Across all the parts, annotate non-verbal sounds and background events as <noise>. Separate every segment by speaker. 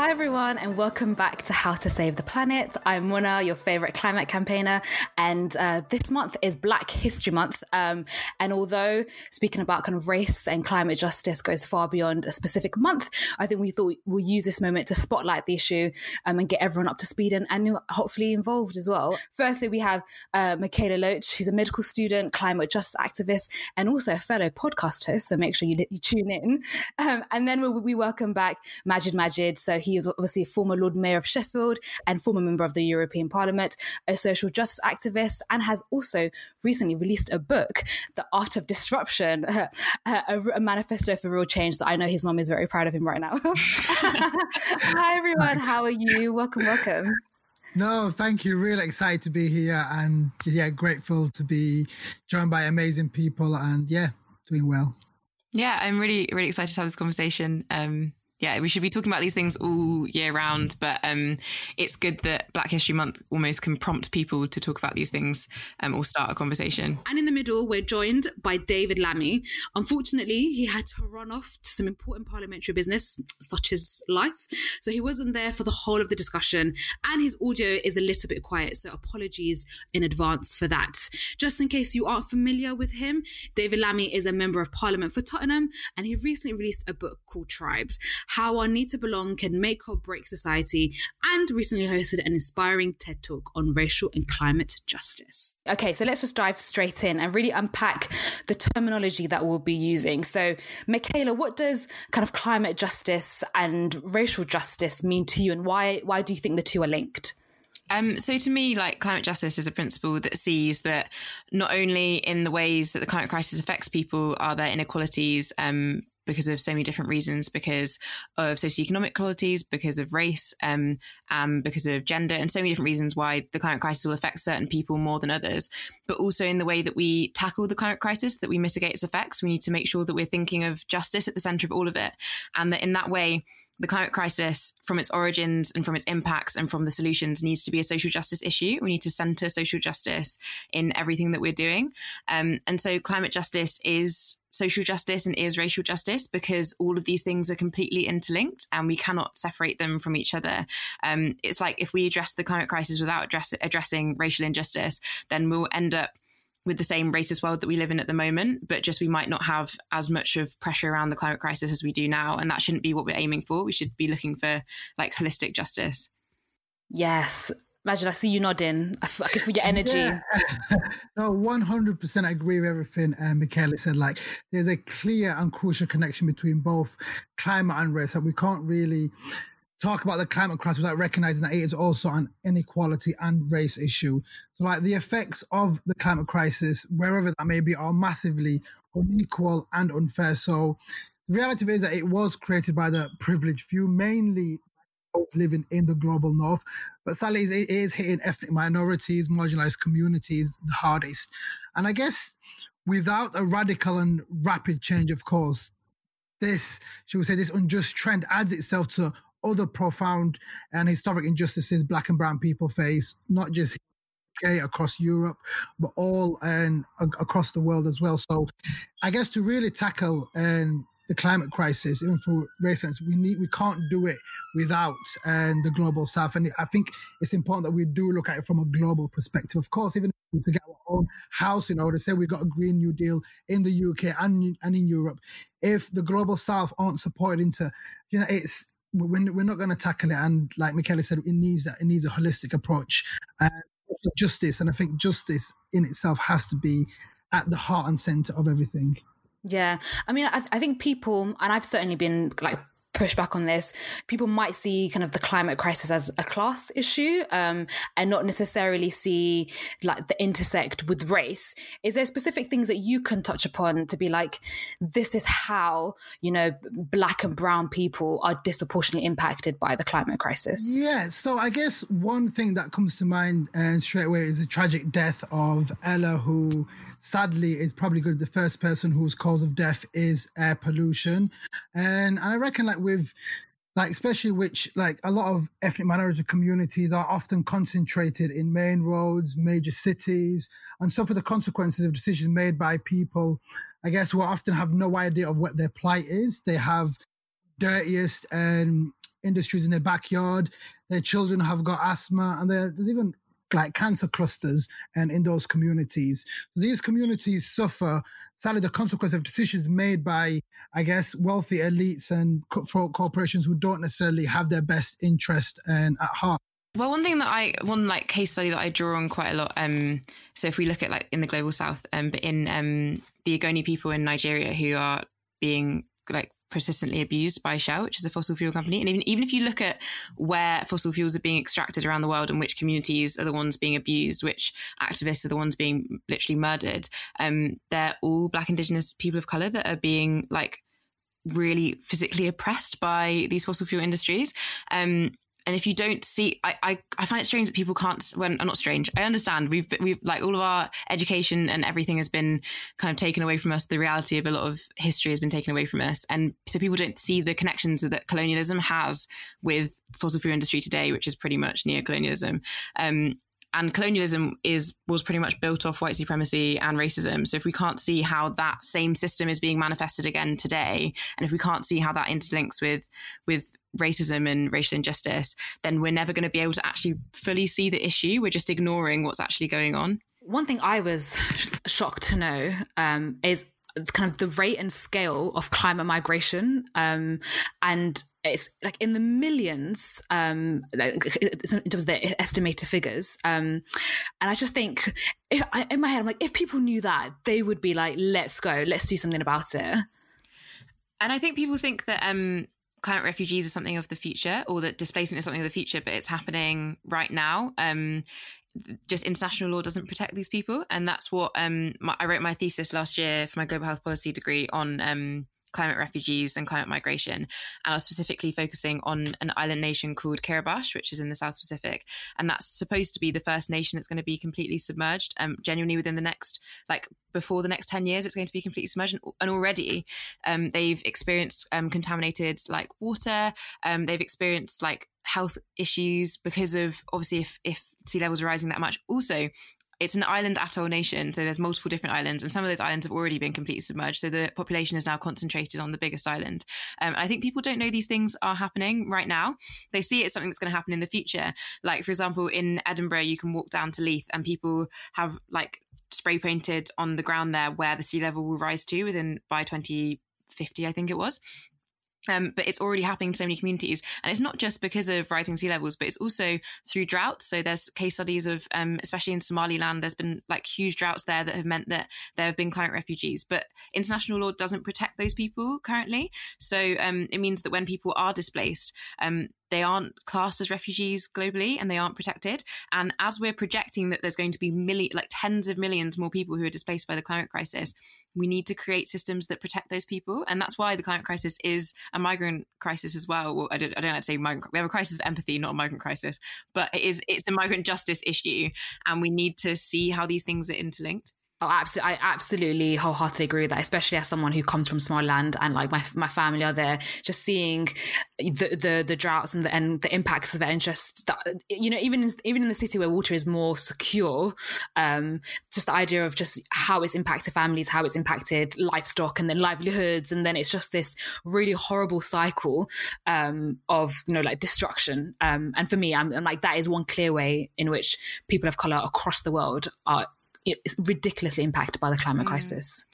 Speaker 1: Hi, everyone, and welcome back to How to Save the Planet. I'm Muna, your favorite climate campaigner, and uh, this month is Black History Month. Um, and although speaking about kind of race and climate justice goes far beyond a specific month, I think we thought we'll use this moment to spotlight the issue um, and get everyone up to speed and, and hopefully involved as well. Firstly, we have uh, Mikaela Loach, who's a medical student, climate justice activist, and also a fellow podcast host. So make sure you, you tune in. <laughs> Um, and then we, we welcome back Magid Magid. So he is obviously a former Lord Mayor of Sheffield and former member of the European Parliament, a social justice activist, and has also recently released a book, The Art of Disruption, <laughs> a, a, manifesto for real change. So I know his mom is very proud of him right now. <laughs> Hi, everyone. How are you? Welcome, welcome.
Speaker 2: No, thank you. Really excited to be here and yeah, grateful to be joined by amazing people and yeah, doing well.
Speaker 3: Yeah, I'm really, really excited to have this conversation. Um, yeah, we should be talking about these things all year round, but um, it's good that Black History Month almost can prompt people to talk about these things um, or start a conversation.
Speaker 1: And in the middle, we're joined by David Lammy. Unfortunately, he had to run off to some important parliamentary business, such as life, so he wasn't there for the whole of the discussion, and his audio is a little bit quiet, so apologies in advance for that. Just in case you aren't familiar with him, David Lammy is a member of Parliament for Tottenham, and he recently released a book called Tribes how our need to belong can make or break society, and recently hosted an inspiring TED talk on racial and climate justice. Okay, so let's just dive straight in and really unpack the terminology that we'll be using. So, Mikaela, what does kind of climate justice and racial justice mean to you, and why why do you think the two are linked?
Speaker 3: Um, so to me, like climate justice is a principle that sees that not only in the ways that the climate crisis affects people are there inequalities um, because of so many different reasons, because of socioeconomic qualities, because of race, um, um, because of gender, and so many different reasons why the climate crisis will affect certain people more than others. But also in the way that we tackle the climate crisis, that we mitigate its effects, we need to make sure that we're thinking of justice at the center of all of it, and that in that way the climate crisis, from its origins and from its impacts and from the solutions, needs to be a social justice issue. We need to center social justice in everything that we're doing. Um, and so, climate justice is social justice and is racial justice because all of these things are completely interlinked and we cannot separate them from each other. Um, it's like if we address the climate crisis without address, addressing racial injustice, then we'll end up with the same racist world that we live in at the moment, but just we might not have as much of pressure around the climate crisis as we do now. And that shouldn't be what we're aiming for. We should be looking for like holistic justice.
Speaker 1: Yes. Imagine I see you nodding. I, can feel your energy. Yeah. <laughs>
Speaker 2: no, one hundred percent. I agree with everything um, Mikaela said. Like, there's a clear and crucial connection between both climate and race that we can't really talk about the climate crisis without recognizing that it is also an inequality and race issue. So, like the effects of the climate crisis, wherever that may be, are massively unequal and unfair. So, the reality is that it was created by the privileged few, mainly living in the global north. But sadly, it is hitting ethnic minorities, marginalized communities the hardest. And I guess without a radical and rapid change, of course, this, should we say, this unjust trend adds itself to other profound and historic injustices black and brown people face, not just across Europe, but all and across the world as well. So, I guess to really tackle and um, the climate crisis, even for race we need we can't do it without um, the global south. And I think it's important that we do look at it from a global perspective. Of course, even to get our own house in order, to say we've got a Green New Deal in the UK and and in Europe, if the global south aren't supported into, you know, it's we're, we're not going to tackle it. And like Mikaela said, it needs it needs a holistic approach and justice. And I think justice in itself has to be at the heart and center of everything.
Speaker 1: Yeah. I mean, I, I think people, and I've certainly been like push back on this, people might see kind of the climate crisis as a class issue um, and not necessarily see like the intersect with race. Is there specific things that you can touch upon to be like, this is how, you know, black and brown people are disproportionately impacted by the climate crisis?
Speaker 2: Yeah. So I guess one thing that comes to mind uh, straight away is the tragic death of Ella, who sadly is probably good. The first person whose cause of death is air pollution. And, and I reckon like with like especially which like a lot of ethnic minority communities are often concentrated in main roads major cities and suffer the consequences of decisions made by people i guess who often have no idea of what their plight is they have dirtiest and industries in their backyard. Their children have got asthma, and there's even like cancer clusters and in those communities. These communities suffer sadly the consequence of decisions made by, I guess, wealthy elites and corporations who don't necessarily have their best interest and at heart.
Speaker 3: Well, one thing that I one like case study that I draw on quite a lot. Um, so if we look at like in the global south, um, but in um the Ogoni people in Nigeria who are being like persistently abused by Shell, which is a fossil fuel company. And even, even if you look at where fossil fuels are being extracted around the world and which communities are the ones being abused, which activists are the ones being literally murdered, um, they're all Black, Indigenous people of color that are being like really physically oppressed by these fossil fuel industries. Um, and if you don't see I, I, I find it strange that people can't when not strange i understand. We've we've like all of our education and everything has been kind of taken away from us. The reality of a lot of history has been taken away from us. And so people don't see the connections that colonialism has with fossil fuel industry today which is pretty much neo-colonialism. Um, and colonialism is was pretty much built off white supremacy and racism. So if we can't see how that same system is being manifested again today and if we can't see how that interlinks with with racism and racial injustice then we're never going to be able to actually fully see the issue. We're just ignoring what's actually going on.
Speaker 1: One thing i was sh- shocked to know um, is kind of the rate and scale of climate migration um, and it's like in the millions um like in terms of the estimated figures um and i just think if I, in my head i'm like if people knew that they would be like let's go let's do something about it.
Speaker 3: And i think people think that um climate refugees are something of the future or that displacement is something of the future but it's happening right now. Um just international law doesn't protect these people, and that's what um, my, I wrote my thesis last year for my global health policy degree on um, climate refugees and climate migration. And I was specifically focusing on an island nation called Kiribati, which is in the South Pacific. And that's supposed to be the first nation that's going to be completely submerged. Um, genuinely within the next, like before the next 10 years, it's going to be completely submerged. And already um, they've experienced um, contaminated like water. Um, they've experienced like health issues because of obviously if, if sea levels are rising that much. Also, it's an island atoll nation, so there's multiple different islands, and some of those islands have already been completely submerged. So the population is now concentrated on the biggest island. Um, I think people don't know these things are happening right now. They see it as something that's going to happen in the future. Like for example, in Edinburgh, you can walk down to Leith, and people have like spray painted on the ground there where the sea level will rise to within by 2050, I think it was. Um, but it's already happening to so many communities. And it's not just because of rising sea levels, but it's also through droughts. So there's case studies of, um, especially in Somaliland, there's been like huge droughts there that have meant that there have been climate refugees. But international law doesn't protect those people currently. So um, it means that when people are displaced, um, they aren't classed as refugees globally and they aren't protected. And as we're projecting that there's going to be million, like tens of millions more people who are displaced by the climate crisis, we need to create systems that protect those people. And that's why the climate crisis is a migrant crisis as well. well I, don't, I don't like to say migrant. We have a crisis of empathy, not a migrant crisis, but it is it's a migrant justice issue, and we need to see how these things are interlinked.
Speaker 1: Oh, absolutely! I absolutely wholeheartedly agree with that. Especially as someone who comes from Somaliland and like my my family are there, just seeing the the, the droughts and the and the impacts of it, and just that, you know, even in, even in the city where water is more secure, um, just the idea of just how it's impacted families, how it's impacted livestock, and then livelihoods, and then it's just this really horrible cycle um, of you know like destruction. Um, and for me, I'm, I'm like that is one clear way in which people of color across the world are ridiculously impacted by the climate mm. crisis.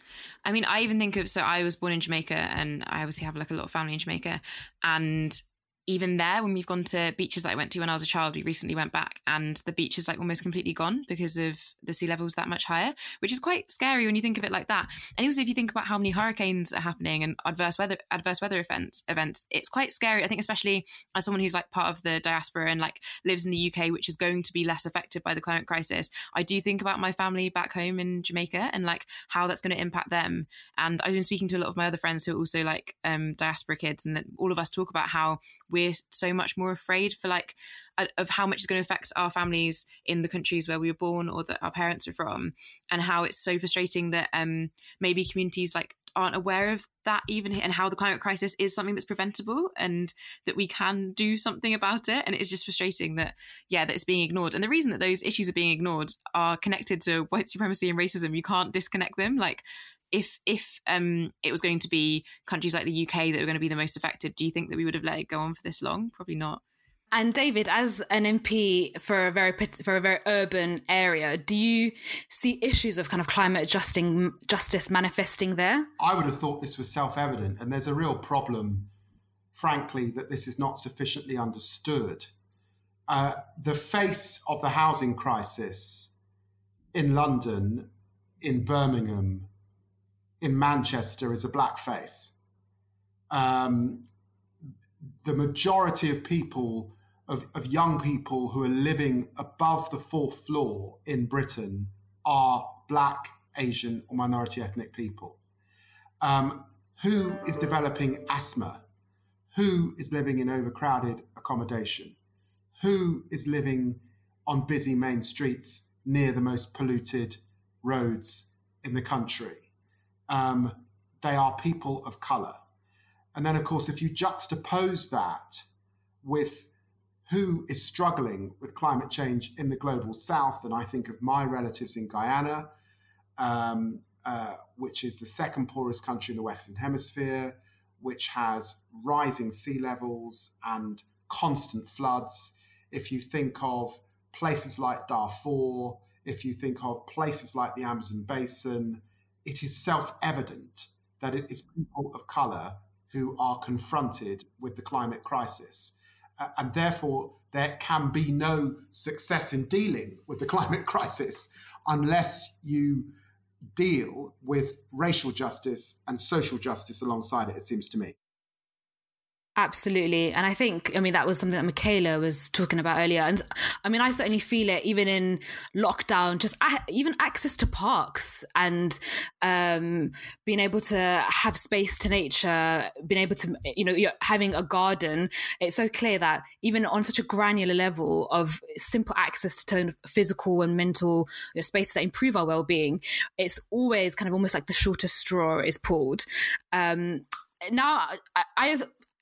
Speaker 3: I mean, I even think of so I was born in Jamaica and I obviously have like a lot of family in Jamaica and even there, when we've gone to beaches that I went to when I was a child, we recently went back and the beach is like almost completely gone because of the sea levels that much higher, which is quite scary when you think of it like that. And also, if you think about how many hurricanes are happening and adverse weather adverse weather events, events, it's quite scary. I think, especially as someone who's like part of the diaspora and like lives in the UK, which is going to be less affected by the climate crisis. I do think about my family back home in Jamaica and like how that's going to impact them. And I've been speaking to a lot of my other friends who are also like um, diaspora kids, and all of us talk about how we're so much more afraid for like of how much is going to affect our families in the countries where we were born or that our parents are from and how it's so frustrating that um maybe communities like aren't aware of that even and how the climate crisis is something that's preventable and that we can do something about it and it is just frustrating that yeah that it's being ignored. And the reason that those issues are being ignored are connected to white supremacy and racism. You can't disconnect them. Like if if um, it was going to be countries like the UK that were going to be the most affected, do you think that we would have let it go on for this long? Probably not.
Speaker 1: And David, as an MP for a very for a very urban area, do you see issues of kind of climate adjusting justice manifesting there?
Speaker 4: I would have thought this was self-evident, and there's a real problem, frankly, that this is not sufficiently understood. Uh, the face of the housing crisis in London, in Birmingham, in Manchester is a black face. Um, the majority of people of, of young people who are living above the fourth floor in Britain are black, Asian, or minority ethnic people. Um, who is developing asthma? Who is living in overcrowded accommodation? Who is living on busy main streets near the most polluted roads in the country? Um, they are people of colour. And then, of course, if you juxtapose that with who is struggling with climate change in the global south. And I think of my relatives in Guyana, um, uh, which is the second poorest country in the Western Hemisphere, which has rising sea levels and constant floods. If you think of places like Darfur, if you think of places like the Amazon basin, it is self evident that it is people of colour who are confronted with the climate crisis uh, and therefore there can be no success in dealing with the <laughs> climate crisis unless you deal with racial justice and social justice alongside it, it seems to me.
Speaker 1: Absolutely. And I think, I mean, that was something that Mikaela was talking about earlier. And I mean, I certainly feel it even in lockdown, just even access to parks and um, being able to have space to nature, being able to, you know, having a garden. It's so clear that even on such a granular level of simple access to physical and mental you know, spaces that improve our well being, it's always kind of almost like the shortest straw is pulled. Um, now I, I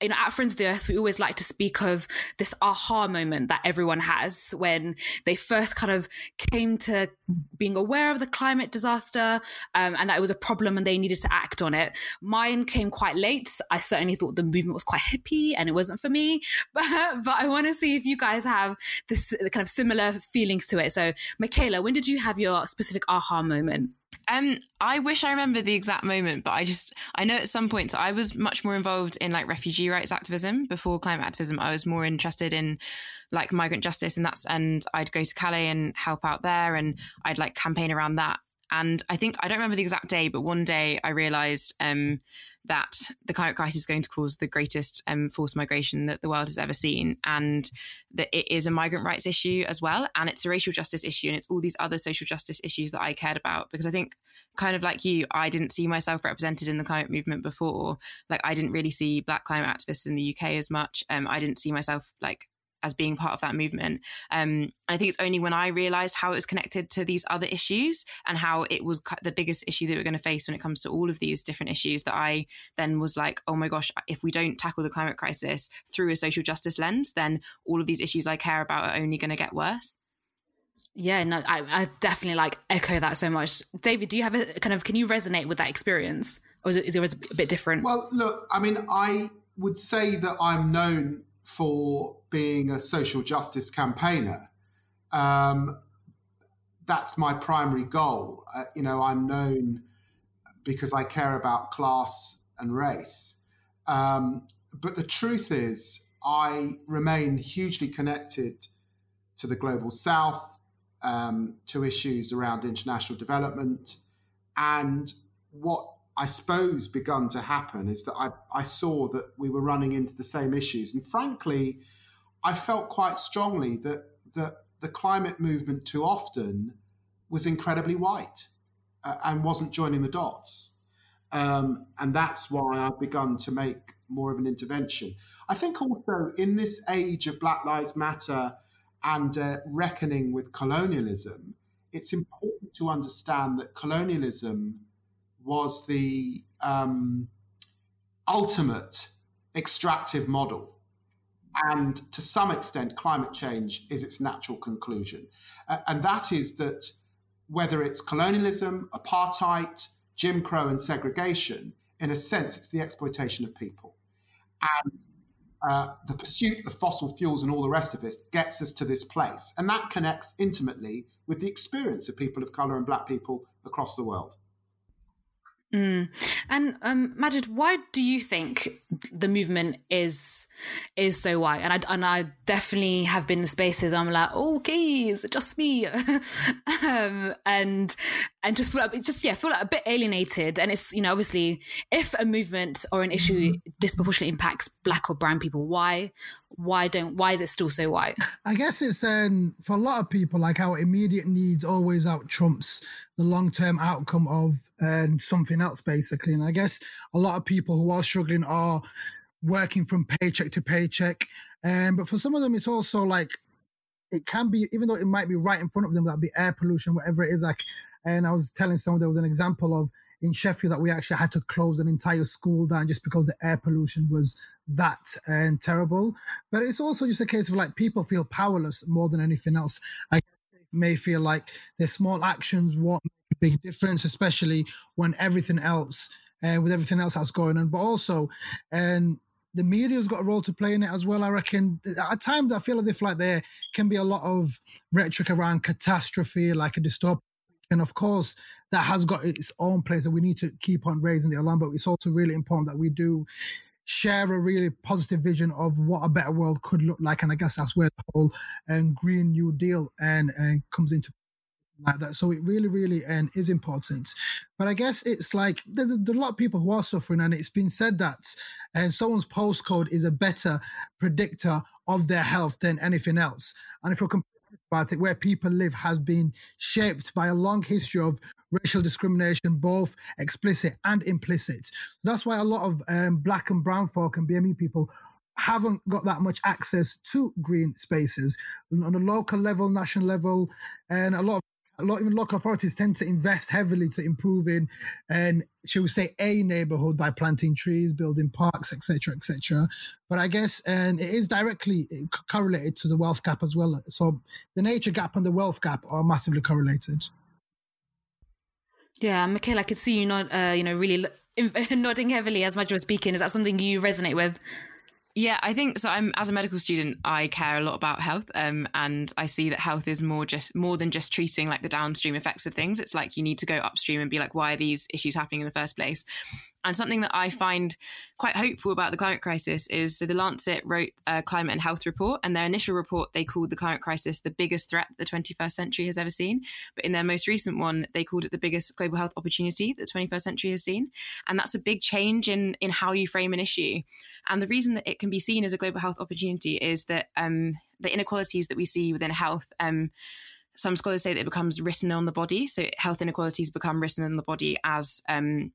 Speaker 1: know, at Friends of the Earth, we always like to speak of this aha moment that everyone has when they first kind of came to being aware of the climate disaster um, and that it was a problem and they needed to act on it. Mine came quite late. I certainly thought the movement was quite hippie and it wasn't for me, <laughs> but, but I want to see if you guys have this kind of similar feelings to it. So, Mikaela, when did you have your specific aha moment?
Speaker 3: Um, I wish I remember the exact moment, but I just I know at some point so I was much more involved in like refugee rights activism before climate activism. I was more interested in like migrant justice, and that's and I'd go to Calais and help out there, and I'd like campaign around that. And I think I don't remember the exact day, but one day I realized um, that the climate crisis is going to cause the greatest um, forced migration that the world has ever seen, and that it is a migrant rights issue as well, and it's a racial justice issue, and it's all these other social justice issues that I cared about because I think, kind of like you, I didn't see myself represented in the climate movement before. Like I didn't really see Black climate activists in the UK as much. Um, I didn't see myself like as being part of that movement. Um, I think it's only when I realized how it was connected to these other issues and how it was the biggest issue that we're going to face when it comes to all of these different issues that I then was like, oh my gosh, if we don't tackle the climate crisis through a social justice lens, then all of these issues I care about are only going to get worse.
Speaker 1: Yeah, no, I, I definitely like echo that so much. David, do you have a kind of, can you resonate with that experience? Or is it, is it a bit different?
Speaker 4: Well, look, I mean, I would say that I'm known for being a social justice campaigner. Um, that's my primary goal. Uh, you know, I'm known because I care about class and race. Um, but the truth is, I remain hugely connected to the global south, um, to issues around international development. And what I suppose begun to happen is that I, I saw that we were running into the same issues. And frankly, I felt quite strongly that, that the climate movement too often was incredibly white uh, and wasn't joining the dots. Um, and that's why I've begun to make more of an intervention. I think also in this age of Black Lives Matter and uh, reckoning with colonialism, it's important to understand that colonialism was the um, ultimate extractive model. And to some extent, climate change is its natural conclusion. Uh, and that is that whether it's colonialism, apartheid, Jim Crow and segregation, in a sense, it's the exploitation of people. And uh, the pursuit of fossil fuels and all the rest of this gets us to this place. And that connects intimately with the experience of people of colour and black people across the world.
Speaker 1: Mm. And um, Magid, why do you think the movement is is so white? And I and I definitely have been in spaces. I'm like, oh, okay, it's just me, <laughs> um, and and just feel like, just yeah, feel like a bit alienated. And it's you know obviously if a movement or an issue mm-hmm. disproportionately impacts black or brown people, why why don't why is it still so white? <laughs>
Speaker 2: I guess it's um for a lot of people like our immediate needs always out trumps the long-term outcome of um, something else basically. And i guess a lot of people who are struggling are working from paycheck to paycheck. Um, but for some of them it's also like it can be even though it might be right in front of them that'd be air pollution whatever it is like and i was telling someone there was an example of in Sheffield that we actually had to close an entire school down just because the air pollution was that and terrible. But it's also just a case of like people feel powerless more than anything else. I may feel like their small actions won't make a big difference, especially when everything else, uh, with everything else that's going on. But also, and the media's got a role to play in it as well. I reckon at times I feel as if like there can be a lot of rhetoric around catastrophe, like a dystopian and of course, that has got its own place, and we need to keep on raising the alarm. But it's also really important that we do share a really positive vision of what a better world could look like. And I guess that's where the whole um, Green New Deal and, and comes into like that. So it really, really um, is important. But I guess it's like there's a, there's a lot of people who are suffering, and it's been said that and uh, someone's postcode is a better predictor of their health than anything else. And if you're about it, where people live has been shaped by a long history of racial discrimination, both explicit and implicit. That's why a lot of um, black and brown folk and BME people haven't got that much access to green spaces. On a local level, national level, and a lot of a lot even local authorities tend to invest heavily to improving and shall we say a neighborhood by planting trees building parks etc etc but i guess and it is directly correlated to the wealth gap as well. So the nature gap and the wealth gap are massively correlated
Speaker 1: yeah mikaela i could see you not uh, you know really <laughs> nodding heavily as much as speaking is that something you resonate with
Speaker 3: yeah, I think so. I'm as a medical student, I care a lot about health, um, and I see that health is more just more than just treating like the downstream effects of things. It's like you need to go upstream and be like, why are these issues happening in the first place? And something that I find quite hopeful about the climate crisis is so the Lancet wrote a climate and health report, and their initial report they called the climate crisis the biggest threat the 21st century has ever seen. But in their most recent one, they called it the biggest global health opportunity that the 21st century has seen, and that's a big change in in how you frame an issue. And the reason that it can be seen as a global health opportunity is that um, the inequalities that we see within health. Um, some scholars say that it becomes written on the body. So health inequalities become written on the body as um,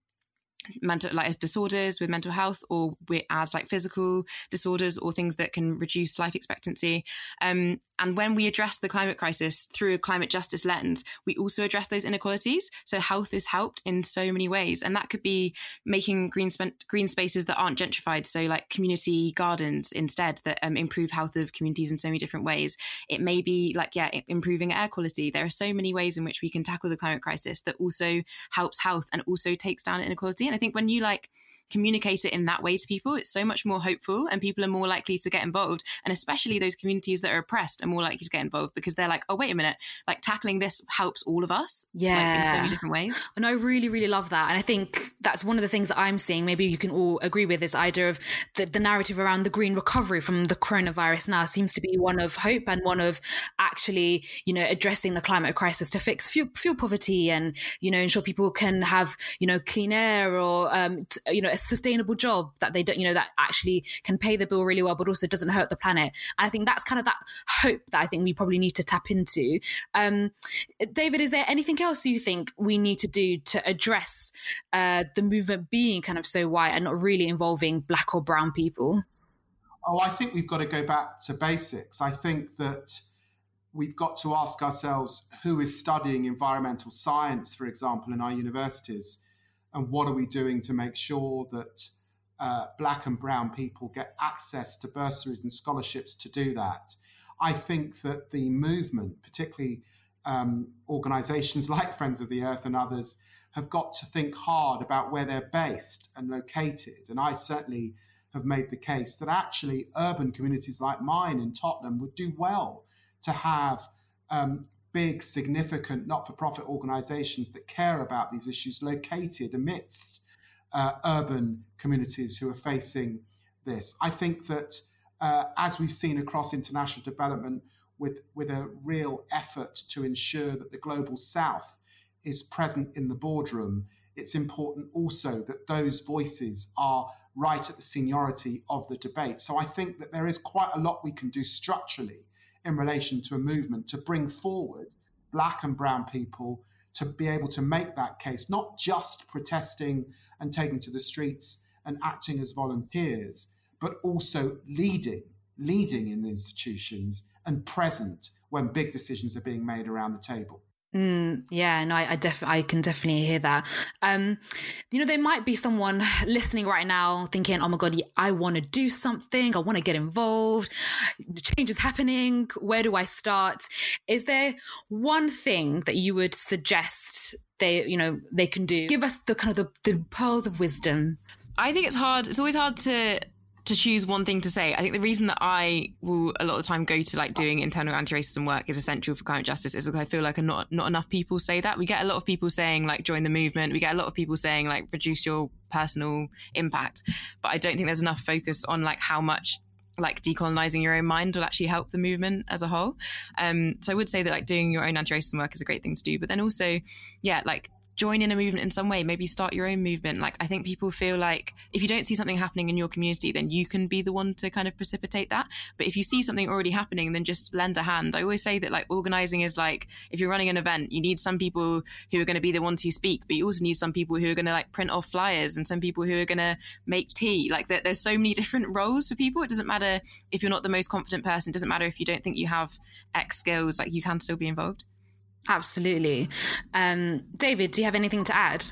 Speaker 3: mental like as disorders with mental health or with, as like physical disorders or things that can reduce life expectancy. Um, and when we address the climate crisis through a climate justice lens we also address those inequalities. So health is helped in so many ways and that could be making green sp- green spaces that aren't gentrified. So like community gardens instead that um, improve health of communities in so many different ways. It may be like yeah improving air quality. There are so many ways in which we can tackle the climate crisis that also helps health and also takes down inequality and I think when you like communicate it in that way to people, it's so much more hopeful and people are more likely to get involved. And especially those communities that are oppressed are more likely to get involved because they're like, oh, wait a minute, like tackling this helps all of us.
Speaker 1: Yeah.
Speaker 3: Like, in so many different ways.
Speaker 1: And I really, really love that. And I think that's one of the things that I'm seeing. Maybe you can all agree with this idea of the, the narrative around the green recovery from the coronavirus now seems to be one of hope and one of actually, you know, addressing the climate crisis to fix fuel, fuel poverty and, you know, ensure people can have, you know, clean air or, um, t- you know, a sustainable job that they don't, you know, that actually can pay the bill really well, but also doesn't hurt the planet. And I think that's kind of that hope that I think we probably need to tap into. Um, David, is there anything else you think we need to do to address uh, the movement being kind of so white and not really involving black or brown people?
Speaker 4: Oh, I think we've got to go back to basics. I think that we've got to ask ourselves who is studying environmental science, for example, in our universities and what are we doing to make sure that uh, black and brown people get access to bursaries and scholarships to do that. I think that the movement, particularly um, organizations <laughs> like Friends of the Earth and others, have got to think hard about where they're based and located. And I certainly have made the case that actually urban communities like mine in Tottenham would do well to have um, big, significant not for profit organizations that care about these issues located amidst uh, urban communities who are facing this. I think that uh, as we've seen across international development, with, with a real effort to ensure that the global south is present in the boardroom, it's important also that those voices are right at the seniority of the debate. So I think that there is quite a lot we can do structurally in relation to a movement to bring forward black and brown people to be able to make that case, not just protesting and taking to the streets and acting as volunteers, but also leading, leading in the institutions and present when big decisions are being made around the table.
Speaker 1: Mm, yeah, no, I, I definitely, I can definitely hear that. Um, you know, there might be someone <sighs> listening right now thinking, "Oh my god, I want to do something. I want to get involved. The change is happening. Where do I start?" Is there one thing that you would suggest they, you know, they can do? Give us the kind of the, the pearls of wisdom.
Speaker 3: I think it's hard. It's always hard to to choose one thing to say, I think the reason that I will a lot of the time go to like doing internal anti-racism work is essential for climate justice is because I feel like not not enough people say that. We get a lot of people saying like join the movement. We get a lot of people saying like reduce your personal impact, but I don't think there's enough focus on like how much like decolonizing your own mind will actually help the movement as a whole. Um, so I would say that like doing your own anti-racism work is a great thing to do, but then also, yeah, like join in a movement in some way, maybe start your own movement. Like, I think people feel like if you don't see something happening in your community, then you can be the one to kind of precipitate that. But if you see something already happening, then just lend a hand. I always say that like organizing is like, if you're running an event, you need some people who are going to be the ones who speak, but you also need some people who are going to like print off flyers and some people who are going to make tea. Like, there, there's so many <laughs> different roles for people. It doesn't matter if you're not the most confident person. It doesn't matter if you don't think you have X skills, like you can still be involved.
Speaker 1: Absolutely. Um, David, do you have anything to add?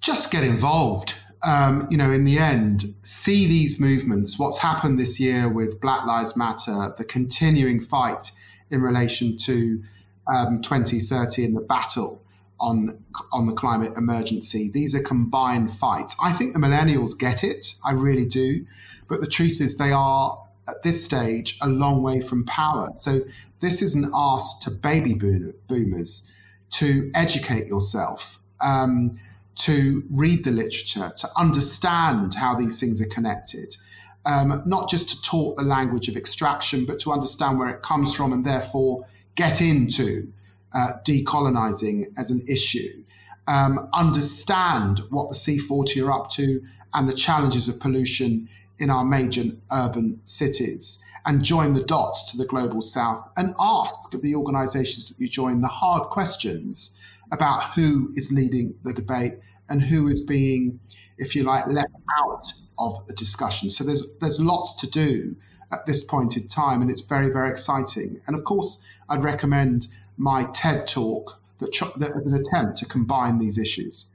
Speaker 4: Just get involved. Um, you know, in the end, see these movements, what's happened this year with Black Lives Matter, the continuing fight in relation to um, 2030 and the battle on on the climate emergency. These are combined fights. I think the millennials get it. I really do. But the truth is, they are at this stage a long way from power. So this is an ask to baby boomers to educate yourself, um, to read the literature, to understand how these things are connected. Um, not just to talk the language of extraction, but to understand where it comes from and therefore get into uh, decolonizing as an issue. Um, understand what the C40 are up to and the challenges of pollution in our major urban cities and join the dots to the global south and ask the organizations that you join the hard questions about who is leading the debate and who is being, if you like, left out of the discussion. So there's there's lots to do at this point in time, and it's very very exciting. And of course, I'd recommend my TED talk that, that as an attempt to combine these issues.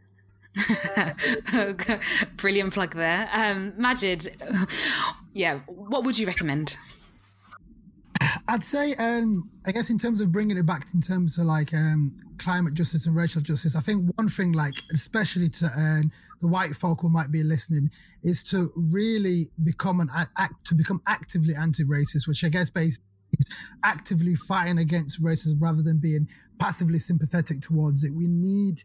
Speaker 4: <laughs>
Speaker 1: Brilliant plug there. Um, Magid, yeah, what would you recommend?
Speaker 2: I'd say, um, I guess, in terms of bringing it back in terms of like um, climate justice and racial justice, I think one thing, like, especially to uh, the white folk who might be listening, is to really become an act to become actively anti-racist, which I guess basically is actively fighting against racism rather than being passively sympathetic towards it. We need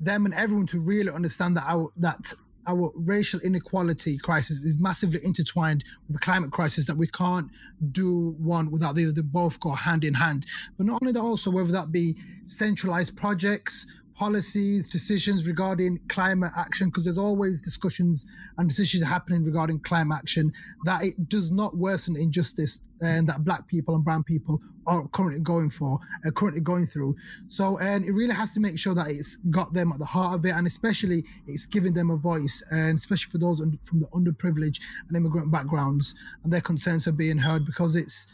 Speaker 2: them and everyone to really understand that our that our racial inequality crisis is massively intertwined with the climate crisis that we can't do one without the other. They both go hand in hand. But not only that, also whether that be centralized projects policies, decisions regarding climate action, because there's always discussions and decisions happening regarding climate action, that it does not worsen injustice and that black people and brown people are currently going for, are currently going through. So, and it really has to make sure that it's got them at the heart of it, and especially it's giving them a voice, and especially for those from the underprivileged and immigrant backgrounds, and their concerns are being heard because it's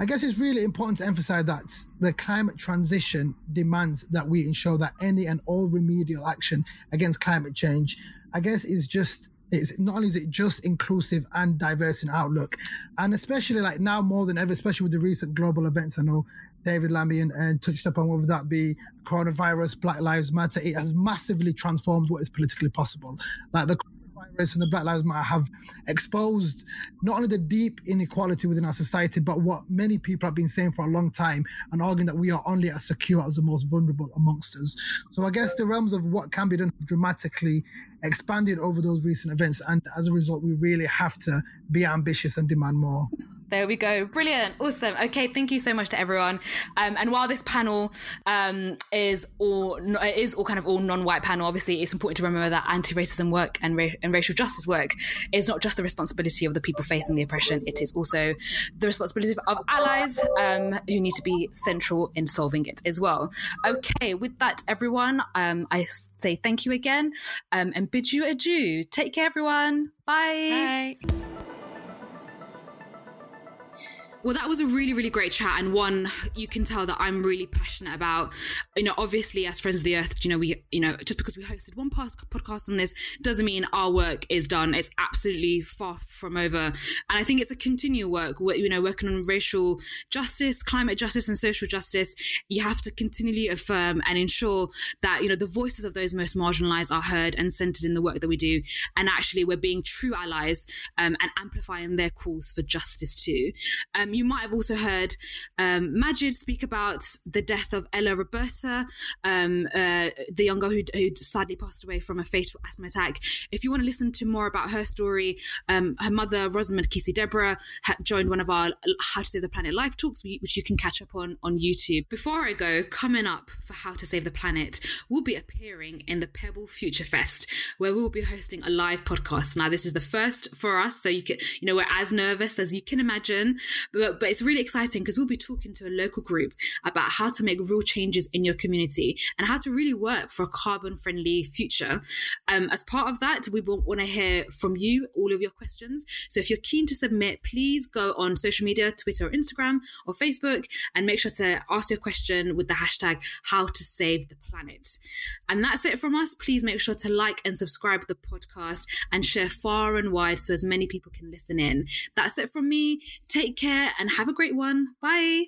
Speaker 2: I guess it's really important to emphasize that the climate transition demands that we ensure that any and all remedial action against climate change, I guess, is just it's not only is it just inclusive and diverse in outlook, and especially like now more than ever, especially with the recent global events. I know David Lambian and touched upon whether that be coronavirus, Black Lives Matter. It has massively transformed what is politically possible. Like the coronavirus and the Black Lives Matter have exposed not only the deep inequality within our society, but what many people have been saying for a long time and arguing that we are only as secure as the most vulnerable amongst us. So I guess the realms of what can be done dramatically expanded over those recent events. And as a result, we really have to be ambitious and demand more.
Speaker 1: There we go. Brilliant. Awesome. Okay. Thank you so much to everyone. Um, and while this panel um, is all is all kind of all non-white panel, obviously it's important to remember that anti-racism work and, ra- and racial justice work is not just the responsibility of the people facing the oppression. It is also the responsibility of allies um, who need to be central in solving it as well. Okay. With that, everyone, um, I say thank you again um, and bid you adieu. Take care, everyone. Bye.
Speaker 3: Bye.
Speaker 1: Well, that was a really, really great chat, and one you can tell that I'm really passionate about. You know, obviously, as Friends of the Earth, you know, we, you know, just because we hosted one past podcast on this doesn't mean our work is done. It's absolutely far from over, and I think it's a continual work. You know, working on racial justice, climate justice, and social justice. You have to continually affirm and ensure that you know the voices of those most marginalized are heard and centered in the work that we do, and actually we're being true allies um, and amplifying their calls for justice too. Um, um, you might have also heard um, Magid speak about the death of Ella Roberta, um, uh, the young girl who, sadly passed away from a fatal asthma attack. If you want to listen to more about her story, um, her mother, Rosamund Kissi-Debrah, joined one of our How to Save the Planet live talks, which you can catch up on on YouTube. Before I go, coming up for How to Save the Planet, we'll be appearing in the Pebble Future Fest, where we will be hosting a live podcast. Now, this is the first for us, so you can, you know, we're as nervous as you can imagine, but, but it's really exciting because we'll be talking to a local group about how to make real changes in your community and how to really work for a carbon friendly future. Um, as part of that, we want to hear from you, all of your questions. So if you're keen to submit, please go on social media, Twitter or Instagram or Facebook, and make sure to ask your question with the hashtag how to save the planet. And that's it from us. Please make sure to like and subscribe the podcast and share far and wide so as many people can listen in. That's it from me. Take care and have a great one. Bye.